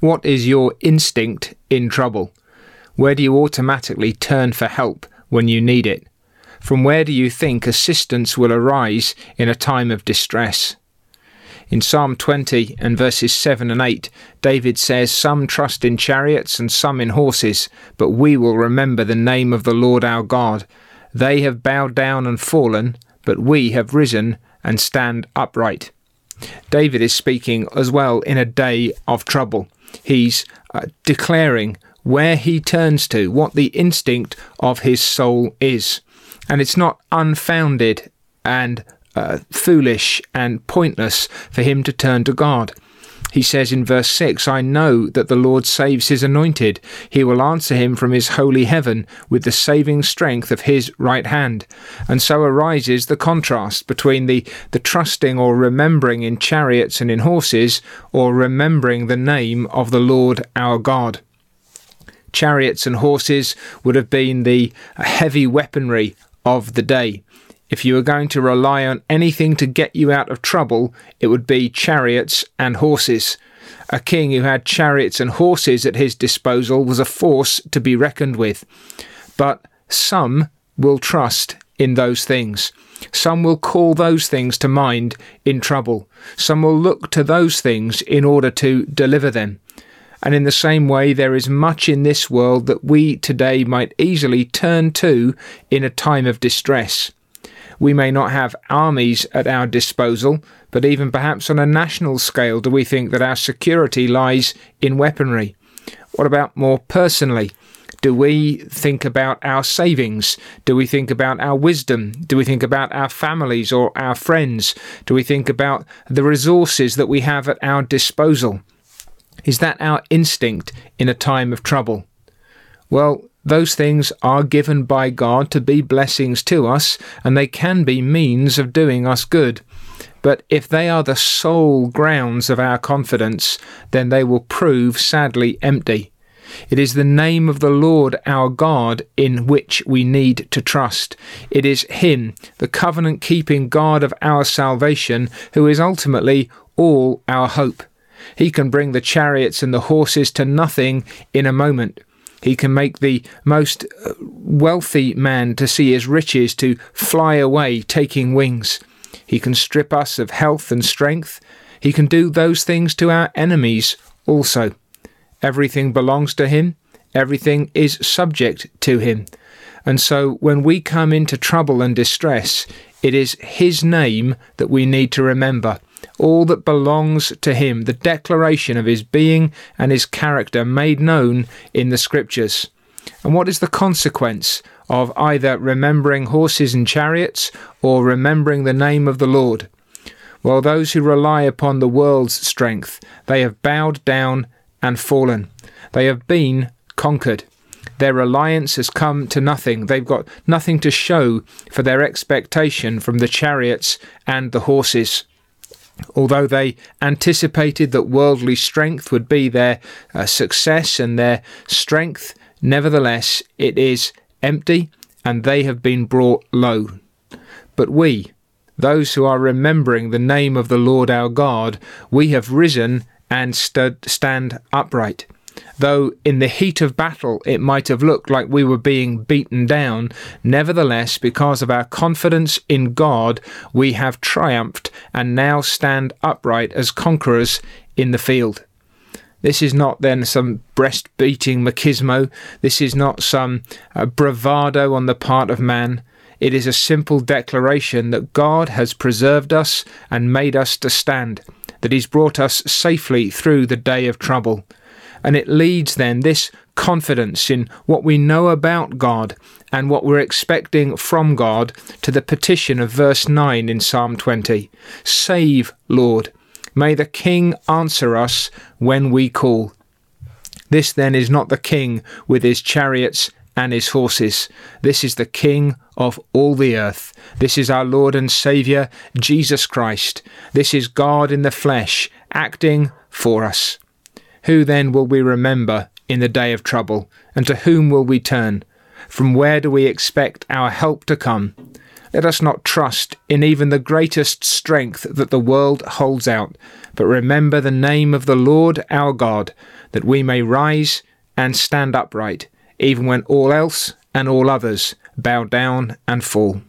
What is your instinct in trouble? Where do you automatically turn for help when you need it? From where do you think assistance will arise in a time of distress? In Psalm 20 and verses 7 and 8, David says, Some trust in chariots and some in horses, but we will remember the name of the Lord our God. They have bowed down and fallen, but we have risen and stand upright. David is speaking as well in a day of trouble. He's uh, declaring where he turns to, what the instinct of his soul is. And it's not unfounded and uh, foolish and pointless for him to turn to God. He says in verse 6 I know that the Lord saves his anointed. He will answer him from his holy heaven with the saving strength of his right hand. And so arises the contrast between the, the trusting or remembering in chariots and in horses, or remembering the name of the Lord our God chariots and horses would have been the heavy weaponry of the day. If you were going to rely on anything to get you out of trouble, it would be chariots and horses. A king who had chariots and horses at his disposal was a force to be reckoned with. But some will trust in those things. Some will call those things to mind in trouble. Some will look to those things in order to deliver them. And in the same way, there is much in this world that we today might easily turn to in a time of distress. We may not have armies at our disposal, but even perhaps on a national scale, do we think that our security lies in weaponry? What about more personally? Do we think about our savings? Do we think about our wisdom? Do we think about our families or our friends? Do we think about the resources that we have at our disposal? Is that our instinct in a time of trouble? Well, those things are given by God to be blessings to us, and they can be means of doing us good. But if they are the sole grounds of our confidence, then they will prove sadly empty. It is the name of the Lord our God in which we need to trust. It is Him, the covenant keeping God of our salvation, who is ultimately all our hope. He can bring the chariots and the horses to nothing in a moment. He can make the most uh, wealthy man to see his riches to fly away, taking wings. He can strip us of health and strength. He can do those things to our enemies also. Everything belongs to him. Everything is subject to him. And so when we come into trouble and distress, it is his name that we need to remember all that belongs to him, the declaration of his being and his character made known in the scriptures. And what is the consequence of either remembering horses and chariots or remembering the name of the Lord? Well, those who rely upon the world's strength, they have bowed down and fallen. They have been conquered. Their reliance has come to nothing. They've got nothing to show for their expectation from the chariots and the horses. Although they anticipated that worldly strength would be their uh, success and their strength, nevertheless it is empty and they have been brought low. But we, those who are remembering the name of the Lord our God, we have risen and stood, stand upright. Though in the heat of battle it might have looked like we were being beaten down, nevertheless, because of our confidence in God, we have triumphed and now stand upright as conquerors in the field. This is not then some breast beating machismo. This is not some uh, bravado on the part of man. It is a simple declaration that God has preserved us and made us to stand, that He's brought us safely through the day of trouble. And it leads then this confidence in what we know about God and what we're expecting from God to the petition of verse 9 in Psalm 20 Save, Lord. May the King answer us when we call. This then is not the King with his chariots and his horses. This is the King of all the earth. This is our Lord and Saviour, Jesus Christ. This is God in the flesh, acting for us. Who then will we remember in the day of trouble? And to whom will we turn? From where do we expect our help to come? Let us not trust in even the greatest strength that the world holds out, but remember the name of the Lord our God, that we may rise and stand upright, even when all else and all others bow down and fall.